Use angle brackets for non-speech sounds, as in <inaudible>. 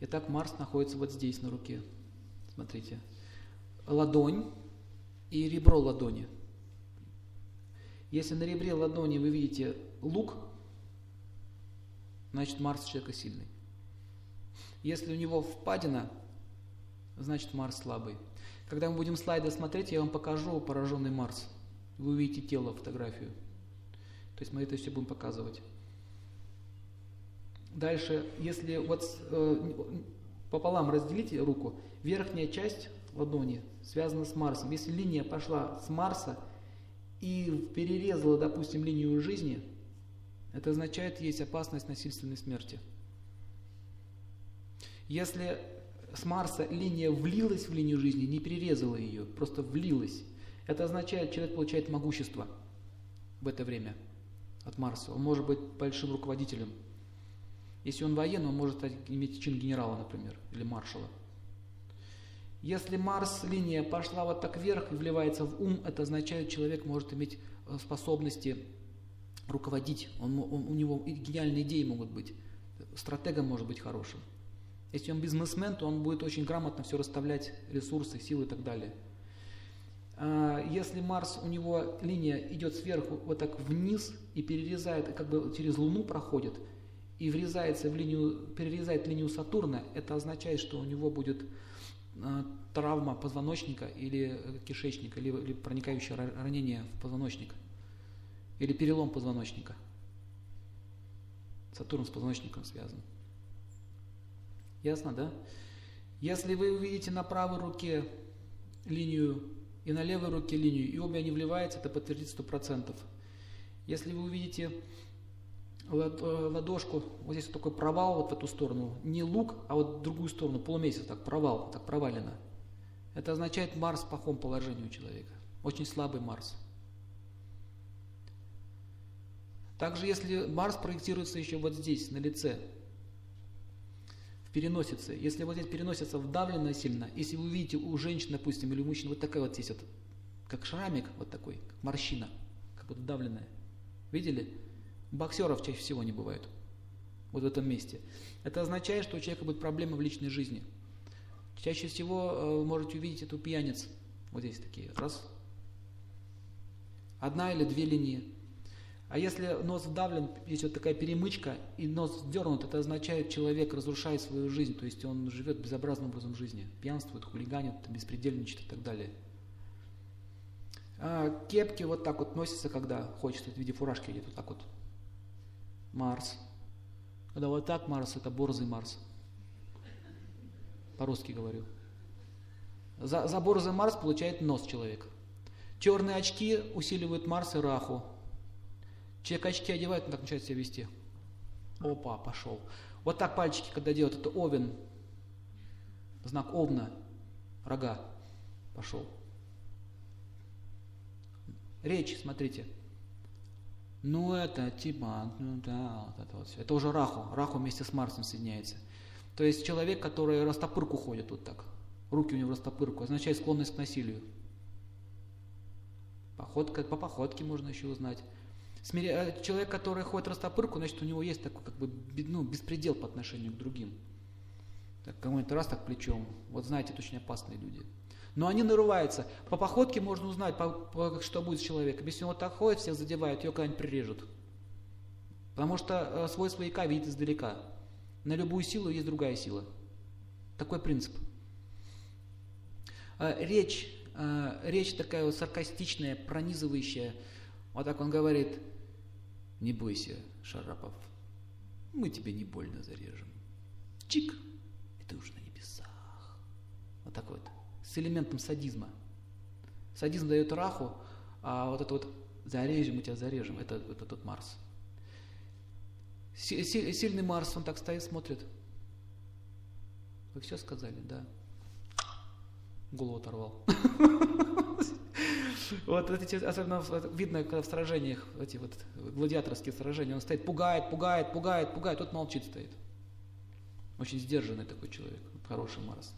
Итак, Марс находится вот здесь, на руке. Смотрите. Ладонь и ребро ладони. Если на ребре ладони вы видите лук, значит Марс человека сильный. Если у него впадина, значит Марс слабый. Когда мы будем слайды смотреть, я вам покажу пораженный Марс. Вы увидите тело, фотографию. То есть мы это все будем показывать. Дальше, если вот э, пополам разделите руку, верхняя часть ладони связана с Марсом. Если линия пошла с Марса и перерезала, допустим, линию жизни, это означает, есть опасность насильственной смерти. Если с Марса линия влилась в линию жизни, не перерезала ее, просто влилась, это означает, человек получает могущество в это время от Марса. Он может быть большим руководителем. Если он военный, он может иметь чин генерала, например, или маршала. Если Марс линия пошла вот так вверх и вливается в ум, это означает, человек может иметь э, способности руководить. Он, он, у него гениальные идеи могут быть. Стратегом может быть хорошим. Если он бизнесмен, то он будет очень грамотно все расставлять, ресурсы, силы и так далее. А, если Марс, у него линия идет сверху вот так вниз и перерезает, как бы через Луну проходит, и врезается в линию, перерезает линию Сатурна, это означает, что у него будет Э, травма позвоночника или э, кишечника, или, или проникающее ранение в позвоночник, или перелом позвоночника. Сатурн с позвоночником связан. Ясно, да? Если вы увидите на правой руке линию и на левой руке линию, и обе они вливаются, это подтвердит 100%. Если вы увидите ладошку, вот здесь вот такой провал вот в эту сторону, не лук, а вот в другую сторону, полумесяц, так провал, так провалено. Это означает Марс в плохом положении у человека, очень слабый Марс. Также если Марс проектируется еще вот здесь, на лице, в переносице, если вот здесь переносится вдавлено сильно, если вы увидите у женщины, допустим, или у мужчины вот такая вот здесь вот, как шрамик вот такой, как морщина, как будто вдавленная. Видели? Боксеров чаще всего не бывает. Вот в этом месте. Это означает, что у человека будет проблема в личной жизни. Чаще всего э, вы можете увидеть эту пьяниц. Вот здесь такие. Раз. Одна или две линии. А если нос вдавлен, есть вот такая перемычка, и нос сдернут, это означает, человек разрушает свою жизнь, то есть он живет безобразным образом жизни, пьянствует, хулиганит, беспредельничает и так далее. А кепки вот так вот носятся, когда хочется, в виде фуражки идет вот так вот Марс. Когда вот так Марс, это борзый Марс. По-русски говорю. За, за борзый Марс получает нос человек. Черные очки усиливают Марс и Раху. Человек очки одевает, он так начинает себя вести. Опа, пошел. Вот так пальчики, когда делают, это овен. Знак овна, рога. Пошел. Речь, смотрите. Ну это типа, ну да, вот это вот все. Это уже Раху. Раху вместе с Марсом соединяется. То есть человек, который растопырку ходит вот так. Руки у него растопырку, означает склонность к насилию. Походка, по походке можно еще узнать. Смиря... Э, человек, который ходит растопырку, значит, у него есть такой как бы ну, беспредел по отношению к другим. Так, кому-нибудь раз так плечом. Вот знаете, это очень опасные люди. Но они нарываются. По походке можно узнать, по, по, что будет с человеком. Если он вот так ходит, всех задевает, ее когда-нибудь прирежут. Потому что э, свой свояка видит издалека. На любую силу есть другая сила. Такой принцип. Э, речь, э, речь такая вот саркастичная, пронизывающая. Вот так он говорит, не бойся, Шарапов, мы тебе не больно зарежем. Чик, и ты уже на небесах. Вот так вот с элементом садизма. Садизм дает раху, а вот это вот зарежем, мы тебя зарежем, это, это тот Марс. Сильный Марс, он так стоит, смотрит. Вы все сказали, да. Голову оторвал. <laughs> Вот эти, особенно видно, когда в сражениях, эти вот гладиаторские сражения, он стоит, пугает, пугает, пугает, пугает, тот молчит стоит. Очень сдержанный такой человек, хороший Марс.